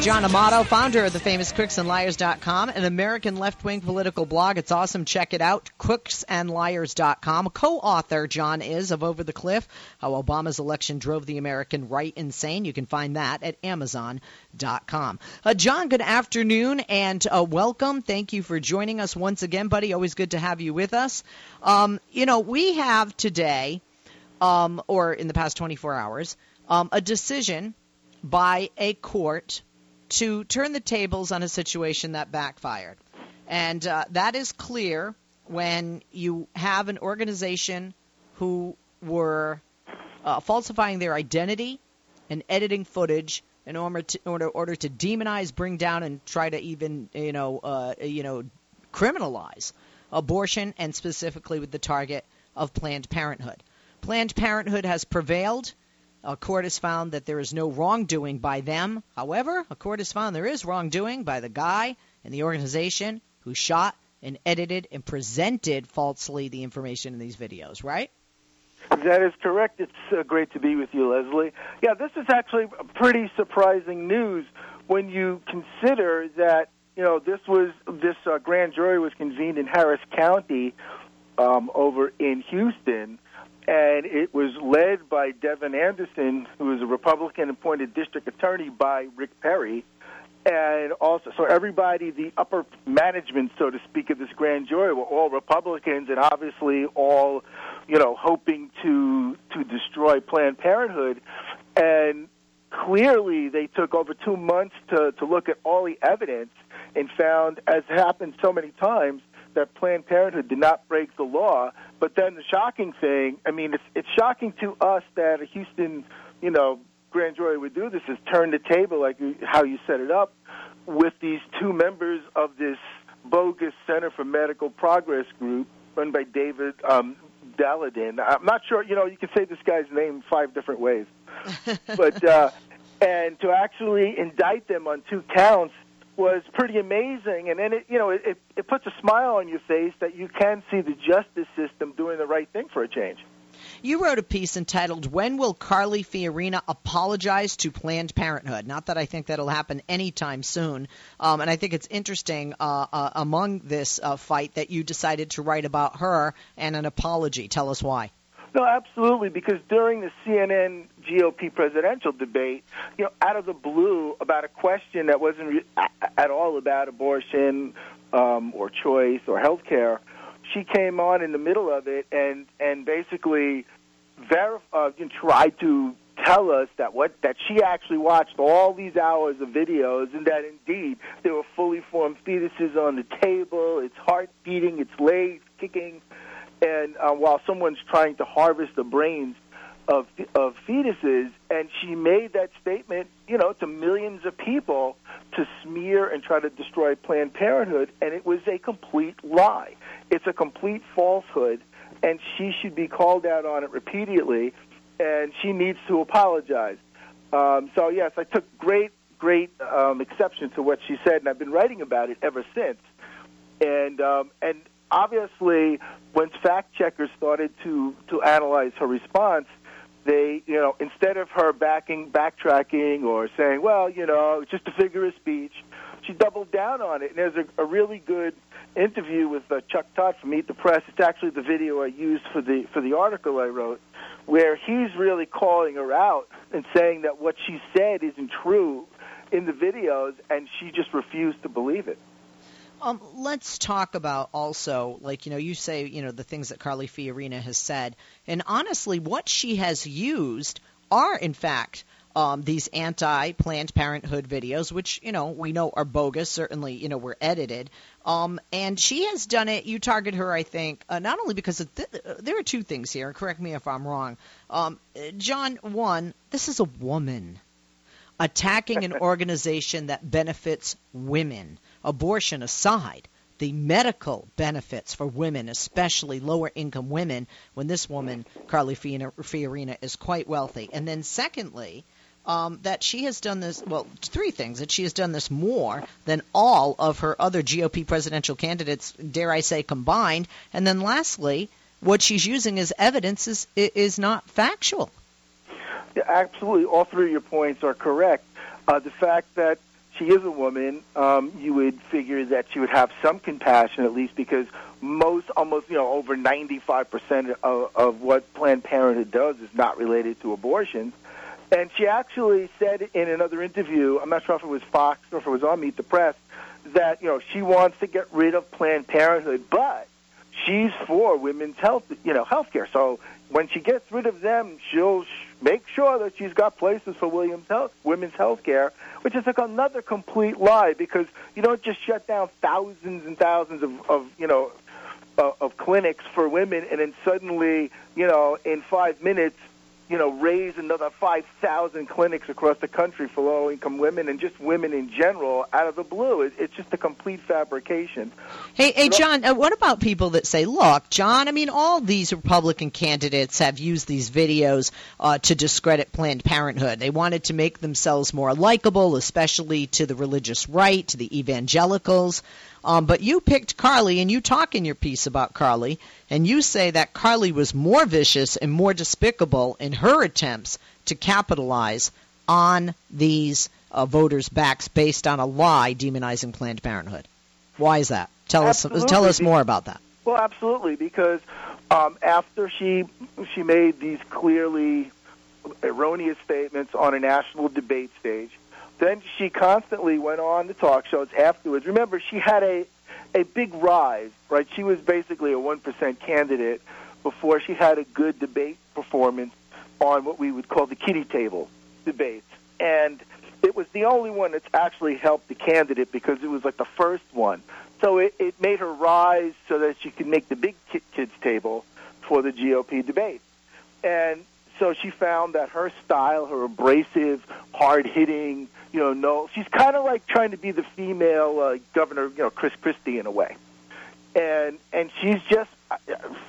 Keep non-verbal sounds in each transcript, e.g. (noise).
John Amato, founder of the famous crooksandliars.com, an American left wing political blog. It's awesome. Check it out. Crooksandliars.com. Co author, John is, of Over the Cliff How Obama's Election Drove the American Right Insane. You can find that at Amazon.com. Uh, John, good afternoon and uh, welcome. Thank you for joining us once again, buddy. Always good to have you with us. Um, you know, we have today, um, or in the past 24 hours, um, a decision by a court to turn the tables on a situation that backfired. And uh, that is clear when you have an organization who were uh, falsifying their identity and editing footage in order to, order, order to demonize, bring down, and try to even you know uh, you know criminalize abortion, and specifically with the target of Planned Parenthood. Planned Parenthood has prevailed. A court has found that there is no wrongdoing by them. However, a court has found there is wrongdoing by the guy and the organization who shot and edited and presented falsely the information in these videos, right? That is correct. It's uh, great to be with you, Leslie. Yeah, this is actually pretty surprising news when you consider that you know this was this uh, grand jury was convened in Harris County um, over in Houston and it was led by Devon Anderson, who is a Republican appointed district attorney by Rick Perry, and also so everybody, the upper management, so to speak, of this grand jury were all Republicans, and obviously all, you know, hoping to to destroy Planned Parenthood, and clearly they took over two months to to look at all the evidence and found, as happened so many times, that Planned Parenthood did not break the law. But then the shocking thing, I mean, it's it's shocking to us that a Houston, you know, grand jury would do this is turn the table like how you set it up with these two members of this bogus Center for Medical Progress group run by David um, Daleiden. I'm not sure, you know, you can say this guy's name five different ways, (laughs) but uh, and to actually indict them on two counts was pretty amazing, and then it you know it, it puts a smile on your face that you can see the justice system doing the right thing for a change. You wrote a piece entitled "When Will Carly Fiorina Apologize to Planned Parenthood?" Not that I think that'll happen anytime soon, um, and I think it's interesting uh, uh, among this uh, fight that you decided to write about her and an apology. Tell us why. No, absolutely, because during the CNN GOP presidential debate, you know, out of the blue about a question that wasn't re- at all about abortion um, or choice or health care, she came on in the middle of it and and basically verif- uh, tried to tell us that what that she actually watched all these hours of videos and that indeed there were fully formed fetuses on the table, its heart beating, its legs kicking and uh, while someone's trying to harvest the brains of of fetuses, and she made that statement, you know, to millions of people to smear and try to destroy Planned Parenthood, and it was a complete lie. It's a complete falsehood, and she should be called out on it repeatedly, and she needs to apologize. Um, so yes, I took great great um, exception to what she said, and I've been writing about it ever since. And um, and obviously, when fact checkers started to to analyze her response, they, you know, instead of her backing, backtracking, or saying, "Well, you know, it's just a figure of speech," she doubled down on it. And there's a, a really good interview with uh, Chuck Todd from Meet the Press. It's actually the video I used for the for the article I wrote, where he's really calling her out and saying that what she said isn't true in the videos, and she just refused to believe it. Um, let's talk about also, like, you know, you say, you know, the things that Carly Fiorina has said. And honestly, what she has used are, in fact, um, these anti Planned Parenthood videos, which, you know, we know are bogus, certainly, you know, were edited. Um, and she has done it. You target her, I think, uh, not only because th- there are two things here, correct me if I'm wrong. Um, John, one, this is a woman attacking an (laughs) organization that benefits women abortion aside, the medical benefits for women, especially lower income women, when this woman, Carly Fiorina, is quite wealthy. And then, secondly, um, that she has done this, well, three things that she has done this more than all of her other GOP presidential candidates, dare I say, combined. And then, lastly, what she's using as evidence is, is not factual. Yeah, absolutely. All three of your points are correct. Uh, the fact that she is a woman, um, you would figure that she would have some compassion at least because most, almost, you know, over 95% of, of what Planned Parenthood does is not related to abortion. And she actually said in another interview, I'm not sure if it was Fox or if it was on Meet the Press, that, you know, she wants to get rid of Planned Parenthood, but she's for women's health, you know, health care. So when she gets rid of them, she'll make sure that she's got places for Williams health, women's health care, which is like another complete lie because you don't just shut down thousands and thousands of, of you know, of, of clinics for women and then suddenly, you know, in five minutes you know, raise another 5,000 clinics across the country for low-income women and just women in general out of the blue. It, it's just a complete fabrication. Hey, hey, John. Uh, what about people that say, "Look, John. I mean, all these Republican candidates have used these videos uh, to discredit Planned Parenthood. They wanted to make themselves more likable, especially to the religious right, to the evangelicals." Um, but you picked Carly, and you talk in your piece about Carly, and you say that Carly was more vicious and more despicable in her attempts to capitalize on these uh, voters' backs based on a lie demonizing Planned Parenthood. Why is that? Tell absolutely. us. Tell us more about that. Well, absolutely, because um, after she she made these clearly erroneous statements on a national debate stage, then she constantly went on the talk shows afterwards. Remember, she had a a big rise, right? She was basically a one percent candidate before she had a good debate performance on what we would call the kitty table debates, and it was the only one that's actually helped the candidate because it was like the first one. So it, it made her rise so that she could make the big kids table for the GOP debate. And so she found that her style, her abrasive, hard hitting, you know, no, she's kind of like trying to be the female uh, Governor, you know, Chris Christie in a way, and and she's just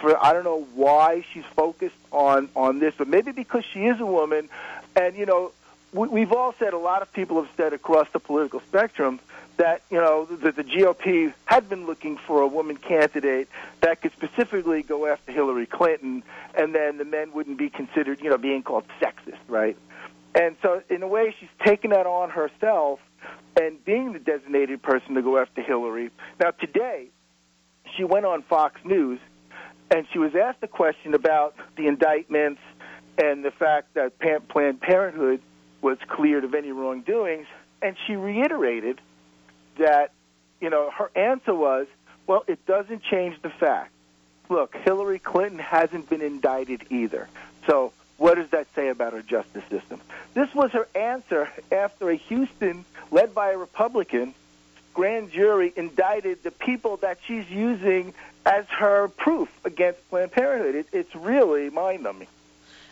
for I don't know why she's focused on on this, but maybe because she is a woman, and you know, we, we've all said a lot of people have said across the political spectrum that you know that the GOP had been looking for a woman candidate that could specifically go after Hillary Clinton, and then the men wouldn't be considered, you know, being called sexist, right? And so, in a way, she's taken that on herself and being the designated person to go after Hillary. Now, today, she went on Fox News and she was asked a question about the indictments and the fact that Planned Parenthood was cleared of any wrongdoings. And she reiterated that, you know, her answer was, well, it doesn't change the fact. Look, Hillary Clinton hasn't been indicted either. So what does that say about our justice system? This was her answer after a Houston, led by a Republican, grand jury indicted the people that she's using as her proof against Planned Parenthood. It, it's really mind numbing.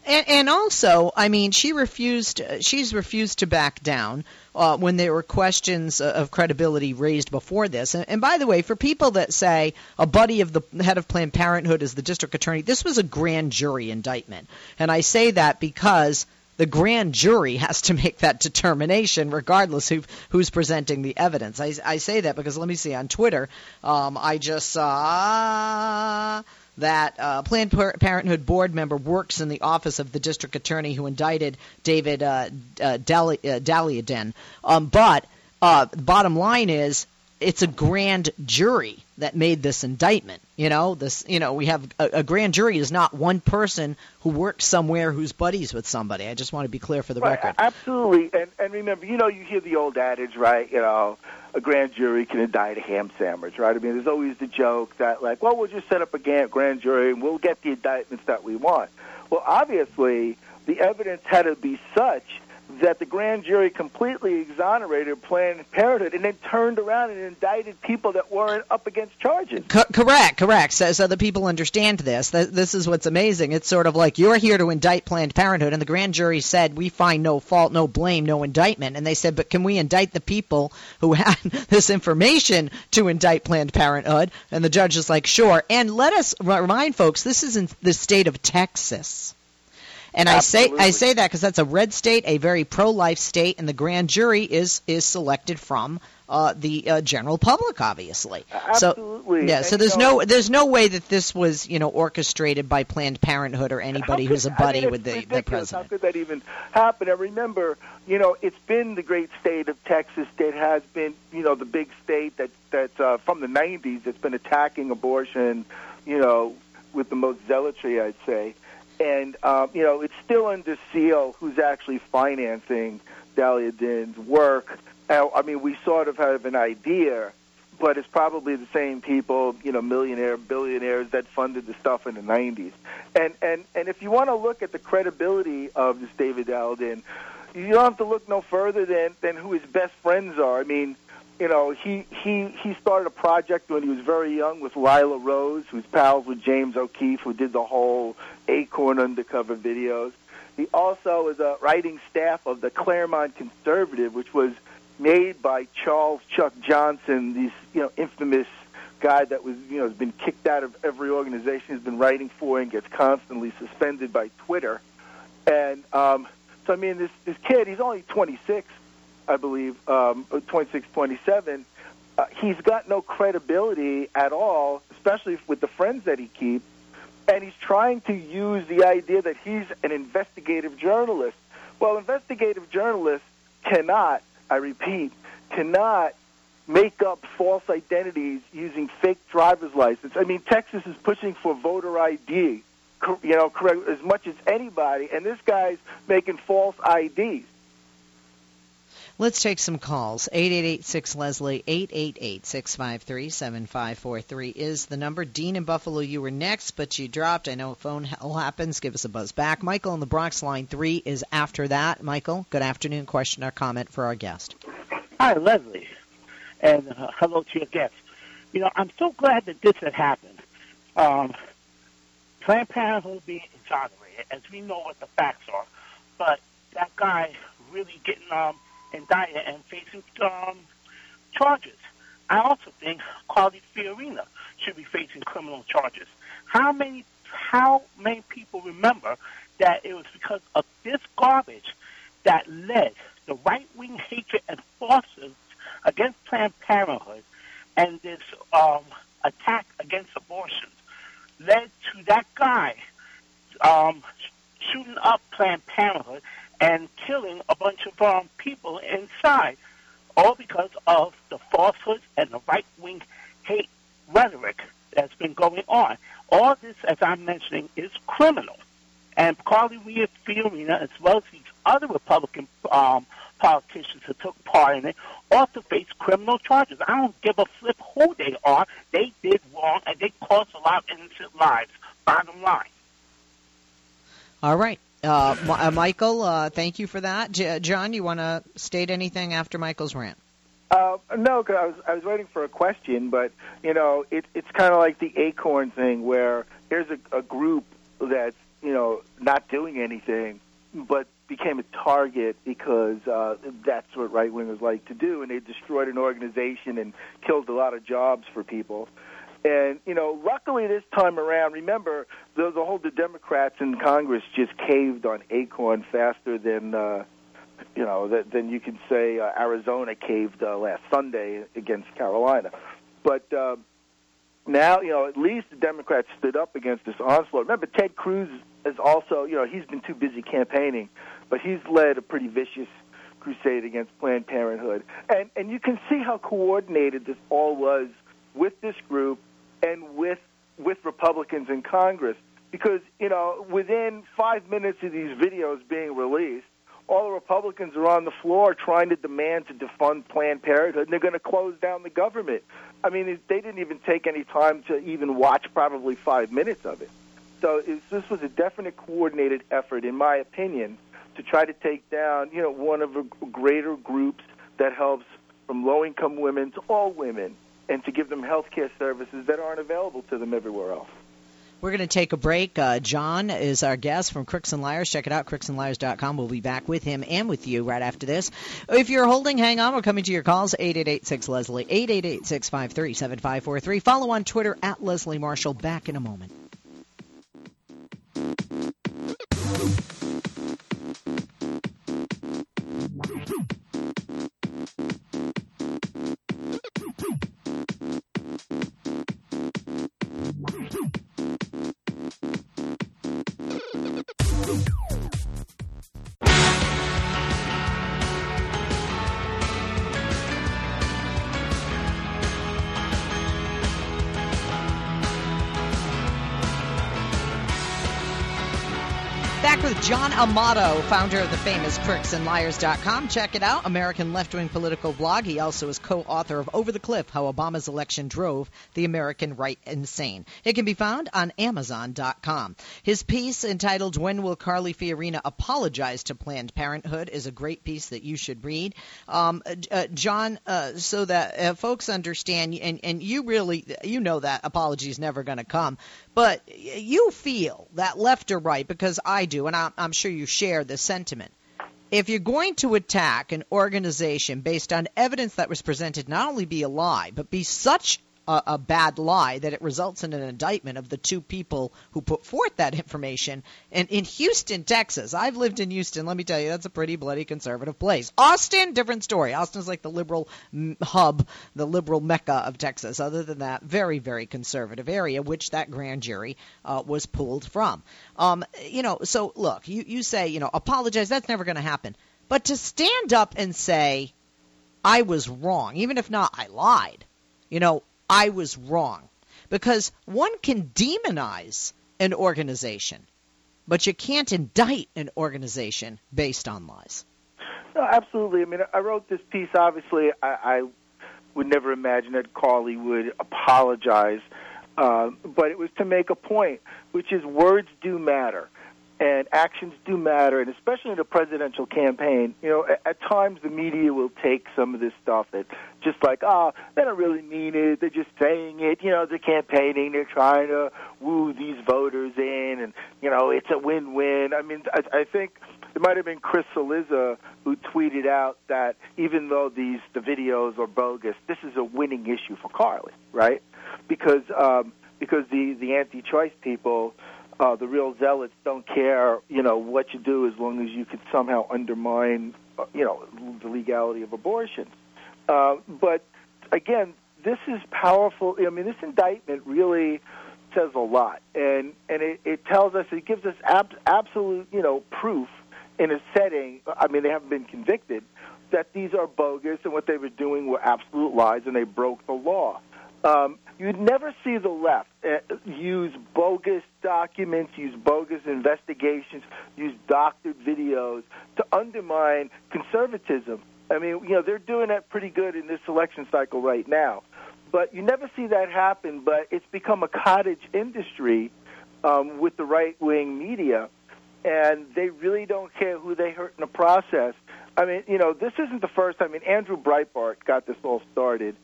And, and also, I mean, she refused. She's refused to back down uh, when there were questions of credibility raised before this. And, and by the way, for people that say a buddy of the head of Planned Parenthood is the district attorney, this was a grand jury indictment, and I say that because the grand jury has to make that determination regardless who, who's presenting the evidence. I, I say that because let me see on Twitter, um, I just saw that uh, Planned Parenthood board member works in the office of the district attorney who indicted David uh, uh, Daleiden. Uh, um, but uh, the bottom line is it's a grand jury that made this indictment. You know, this. You know, we have a, a, grand jury is not one person who works somewhere who's buddies with somebody. I just want to be clear for the right, record. Absolutely, and and remember, you know, you hear the old adage, right? You know, a grand jury can indict a ham sandwich, right? I mean, there's always the joke that like, well, we'll just set up a grand jury and we'll get the indictments that we want. Well, obviously, the evidence had to be such that the grand jury completely exonerated Planned Parenthood and then turned around and indicted people that weren't up against charges. Co- correct, correct. So, so the people understand this. This is what's amazing. It's sort of like you're here to indict Planned Parenthood, and the grand jury said we find no fault, no blame, no indictment. And they said, but can we indict the people who had (laughs) this information to indict Planned Parenthood? And the judge is like, sure. And let us remind folks, this is in the state of Texas. And I say I say that because that's a red state, a very pro-life state, and the grand jury is is selected from uh, the uh, general public, obviously. Absolutely. So, yeah. And, So you there's know- no there's no way that this was you know orchestrated by Planned Parenthood or anybody How who's a buddy I mean, with the, the president. How could that even happen? And remember, you know, it's been the great state of Texas that has been, you know, the big state that that's uh, from the '90s that's been attacking abortion, you know, with the most zealotry, I'd say. And um, you know, it's still under seal who's actually financing Daleiden's work. I mean, we sort of have an idea, but it's probably the same people, you know, millionaire, billionaires that funded the stuff in the '90s. And and and if you want to look at the credibility of this David Daleiden, you don't have to look no further than than who his best friends are. I mean, you know, he he he started a project when he was very young with Lila Rose, who's pals with James O'Keefe, who did the whole Acorn undercover videos. He also is a writing staff of the Claremont Conservative, which was made by Charles Chuck Johnson, this you know infamous guy that was you know has been kicked out of every organization he's been writing for and gets constantly suspended by Twitter. And um, so I mean, this this kid, he's only 26, I believe, um, 26, 27. Uh, he's got no credibility at all, especially with the friends that he keeps. And he's trying to use the idea that he's an investigative journalist. Well, investigative journalists cannot, I repeat, cannot make up false identities using fake driver's license. I mean, Texas is pushing for voter ID, you know, correct as much as anybody, and this guy's making false IDs. Let's take some calls. 888 Leslie 888 653 7543 is the number. Dean in Buffalo, you were next, but you dropped. I know phone hell happens. Give us a buzz back. Michael in the Bronx, line three is after that. Michael, good afternoon. Question or comment for our guest. Hi, Leslie, and uh, hello to your guests. You know, I'm so glad that this had happened. Um, Planned Parenthood being exonerated, as we know what the facts are, but that guy really getting um, indicted and facing um, charges. I also think Carly Fiorina should be facing criminal charges. How many how many people remember that it was because of this garbage that led the right wing hatred and forces against Planned Parenthood and this um, attack against abortions led to that guy um, shooting up Planned Parenthood and killing a bunch of um, people inside, all because of the falsehoods and the right wing hate rhetoric that's been going on. All this, as I'm mentioning, is criminal. And Carly Rhea Fiorina, as well as these other Republican um, politicians who took part in it, also face criminal charges. I don't give a flip who they are. They did wrong, and they caused a lot of innocent lives. Bottom line. All right. Uh, uh, Michael, uh, thank you for that. J- John, you want to state anything after Michael's rant? Uh, no, 'cause I was I was waiting for a question, but you know, it, it's kind of like the Acorn thing, where here's a, a group that's you know not doing anything, but became a target because uh, that's what right wingers like to do, and they destroyed an organization and killed a lot of jobs for people. And you know, luckily this time around, remember the, the whole the Democrats in Congress just caved on Acorn faster than. Uh, you know, that, then you can say uh, Arizona caved uh, last Sunday against Carolina. But uh, now, you know, at least the Democrats stood up against this onslaught. Remember, Ted Cruz is also, you know, he's been too busy campaigning, but he's led a pretty vicious crusade against Planned Parenthood. And and you can see how coordinated this all was with this group and with with Republicans in Congress because, you know, within 5 minutes of these videos being released, all the Republicans are on the floor trying to demand to defund Planned Parenthood, and they're going to close down the government. I mean, they didn't even take any time to even watch probably five minutes of it. So this was a definite coordinated effort, in my opinion, to try to take down, you know, one of the greater groups that helps from low-income women to all women, and to give them health care services that aren't available to them everywhere else. We're going to take a break. Uh, John is our guest from Crooks and Liars. Check it out, crooksandliars.com. We'll be back with him and with you right after this. If you're holding, hang on. We're coming to your calls, 888-6-LESLIE, 888-653-7543. Follow on Twitter, at Leslie Marshall. Back in a moment. John Amato, founder of the famous CrooksandLiars.com. Check it out, American left-wing political blog. He also is co-author of Over the Cliff: How Obama's Election Drove the American Right Insane. It can be found on Amazon.com. His piece entitled "When Will Carly Fiorina Apologize to Planned Parenthood" is a great piece that you should read. Um, uh, John, uh, so that uh, folks understand, and and you really you know that apology is never going to come, but you feel that left or right because I do, and I'm, I'm sure you share this sentiment. If you're going to attack an organization based on evidence that was presented not only be a lie, but be such a, a, bad lie that it results in an indictment of the two people who put forth that information. And in Houston, Texas, I've lived in Houston. Let me tell you, that's a pretty bloody conservative place. Austin, different story. Austin's like the liberal hub, the liberal mecca of Texas. Other than that, very, very conservative area, which that grand jury uh, was pulled from. Um, you know, so look, you, you say, you know, apologize. That's never going to happen. But to stand up and say, I was wrong, even if not I lied, you know, I was wrong. Because one can demonize an organization, but you can't indict an organization based on lies. No, absolutely. I mean, I wrote this piece. Obviously, I, I would never imagine that Carly would apologize, uh, but it was to make a point, which is words do matter and actions do matter, and especially in a presidential campaign. You know, at, at times the media will take some of this stuff that just like, oh, they don't really mean it. They're just saying it. You know, they're campaigning. They're trying to woo these voters in, and you know, it's a win-win. I mean, I, I think it might have been Chris Cillizza who tweeted out that even though these the videos are bogus, this is a winning issue for Carly, right? Because um, because the the anti-choice people uh, the real zealots don't care, you know, what you do as long as you could somehow undermine, uh, you know, the legality of abortion. Uh, but again, this is powerful. I mean, this indictment really says a lot, and and it, it tells us, it gives us ab- absolute, you know, proof in a setting. I mean, they haven't been convicted that these are bogus and what they were doing were absolute lies, and they broke the law. Um, you'd never see the left uh, use bogus documents, use bogus investigations, use doctored videos to undermine conservatism. I mean, you know, they're doing that pretty good in this election cycle right now. But you never see that happen, but it's become a cottage industry um, with the right wing media, and they really don't care who they hurt in the process. I mean, you know, this isn't the first time. I mean, Andrew Breitbart got this all started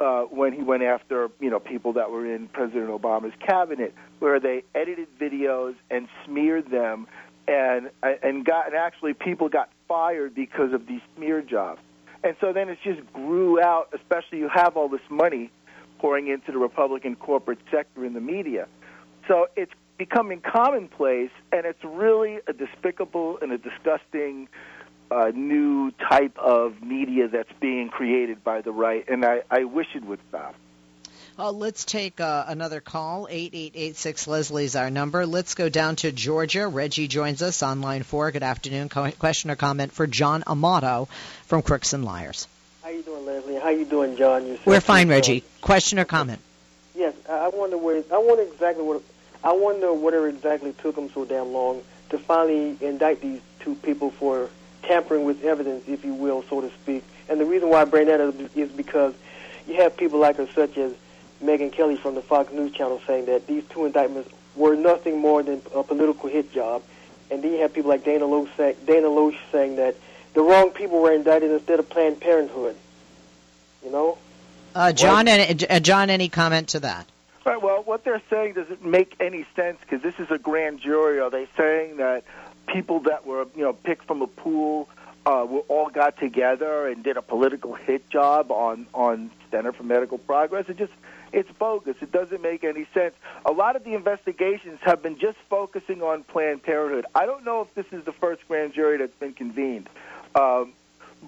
uh, when he went after you know people that were in President Obama's cabinet, where they edited videos and smeared them, and and got and actually people got fired because of these smear jobs, and so then it just grew out. Especially you have all this money pouring into the Republican corporate sector in the media, so it's becoming commonplace, and it's really a despicable and a disgusting uh, new type of media that's being created by the right, and I, I wish it would stop. Uh, let's take uh, another call. 8886 Leslie is our number. Let's go down to Georgia. Reggie joins us on line four. Good afternoon. Co- question or comment for John Amato from Crooks and Liars. How you doing, Leslie? How you doing, John? Yourself? We're fine, Reggie. Question or comment? Yes, I wonder where. I wonder exactly what. I wonder whatever exactly took them so damn long to finally indict these two people for tampering with evidence, if you will, so to speak. And the reason why I bring that up is because you have people like her, such as Megyn Kelly from the Fox News Channel, saying that these two indictments were nothing more than a political hit job. And then you have people like Dana Loesch, say, Dana Loesch saying that the wrong people were indicted instead of Planned Parenthood. You know? Uh, John, well, any, uh, John, any comment to that? Right. Well, what they're saying doesn't make any sense because this is a grand jury. Are they saying that people that were you know picked from a pool uh, were all got together and did a political hit job on on Center for Medical Progress. It just it's bogus. It doesn't make any sense. A lot of the investigations have been just focusing on Planned Parenthood. I don't know if this is the first grand jury that's been convened. Um,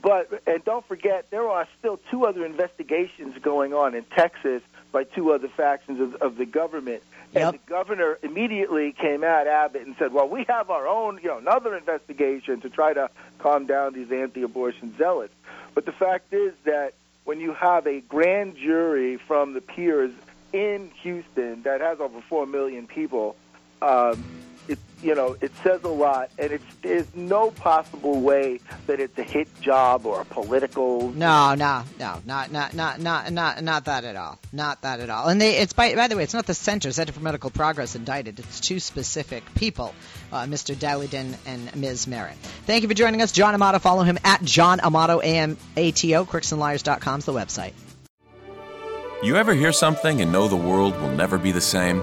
but and don't forget, there are still two other investigations going on in Texas by two other factions of, of the government. Yep. And the governor immediately came at Abbott and said, "Well, we have our own, you know, another investigation to try to calm down these anti-abortion zealots." But the fact is that when you have a grand jury from the peers in Houston that has over four million people, um, you know, it says a lot, and it's there's no possible way that it's a hit job or a political. No, no, no, not not not not not not that at all. Not that at all. And they, it's by by the way, it's not the Center, Center for Medical Progress indicted. It's two specific people, uh, Mr. Daleiden and Ms. Merritt. Thank you for joining us, John Amato. Follow him at John Amato A M A T O. Crooksandliars.com is the website. You ever hear something and know the world will never be the same?